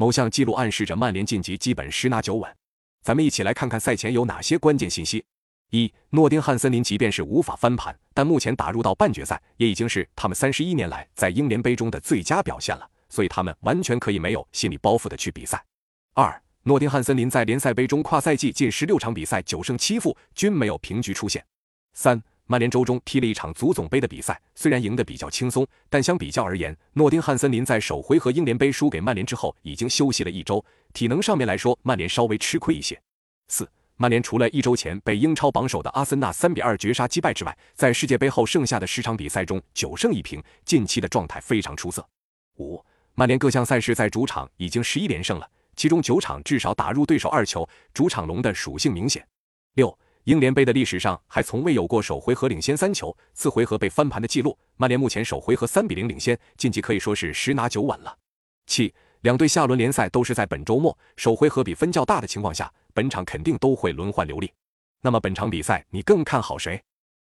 某项记录暗示着曼联晋级基本十拿九稳。咱们一起来看看赛前有哪些关键信息。一，诺丁汉森林即便是无法翻盘，但目前打入到半决赛，也已经是他们三十一年来在英联杯中的最佳表现了，所以他们完全可以没有心理包袱的去比赛。二，诺丁汉森林在联赛杯中跨赛季近十六场比赛九胜七负，均没有平局出现。三，曼联周中踢了一场足总杯的比赛，虽然赢得比较轻松，但相比较而言，诺丁汉森林在首回合英联杯输给曼联之后，已经休息了一周，体能上面来说，曼联稍微吃亏一些。四。曼联除了一周前被英超榜首的阿森纳三比二绝杀击败之外，在世界杯后剩下的十场比赛中九胜一平，近期的状态非常出色。五，曼联各项赛事在主场已经十一连胜了，其中九场至少打入对手二球，主场龙的属性明显。六，英联杯的历史上还从未有过首回合领先三球，次回合被翻盘的记录。曼联目前首回合三比零领先，晋级可以说是十拿九稳了。七。两队下轮联赛都是在本周末，首回合比分较大的情况下，本场肯定都会轮换留力。那么本场比赛你更看好谁？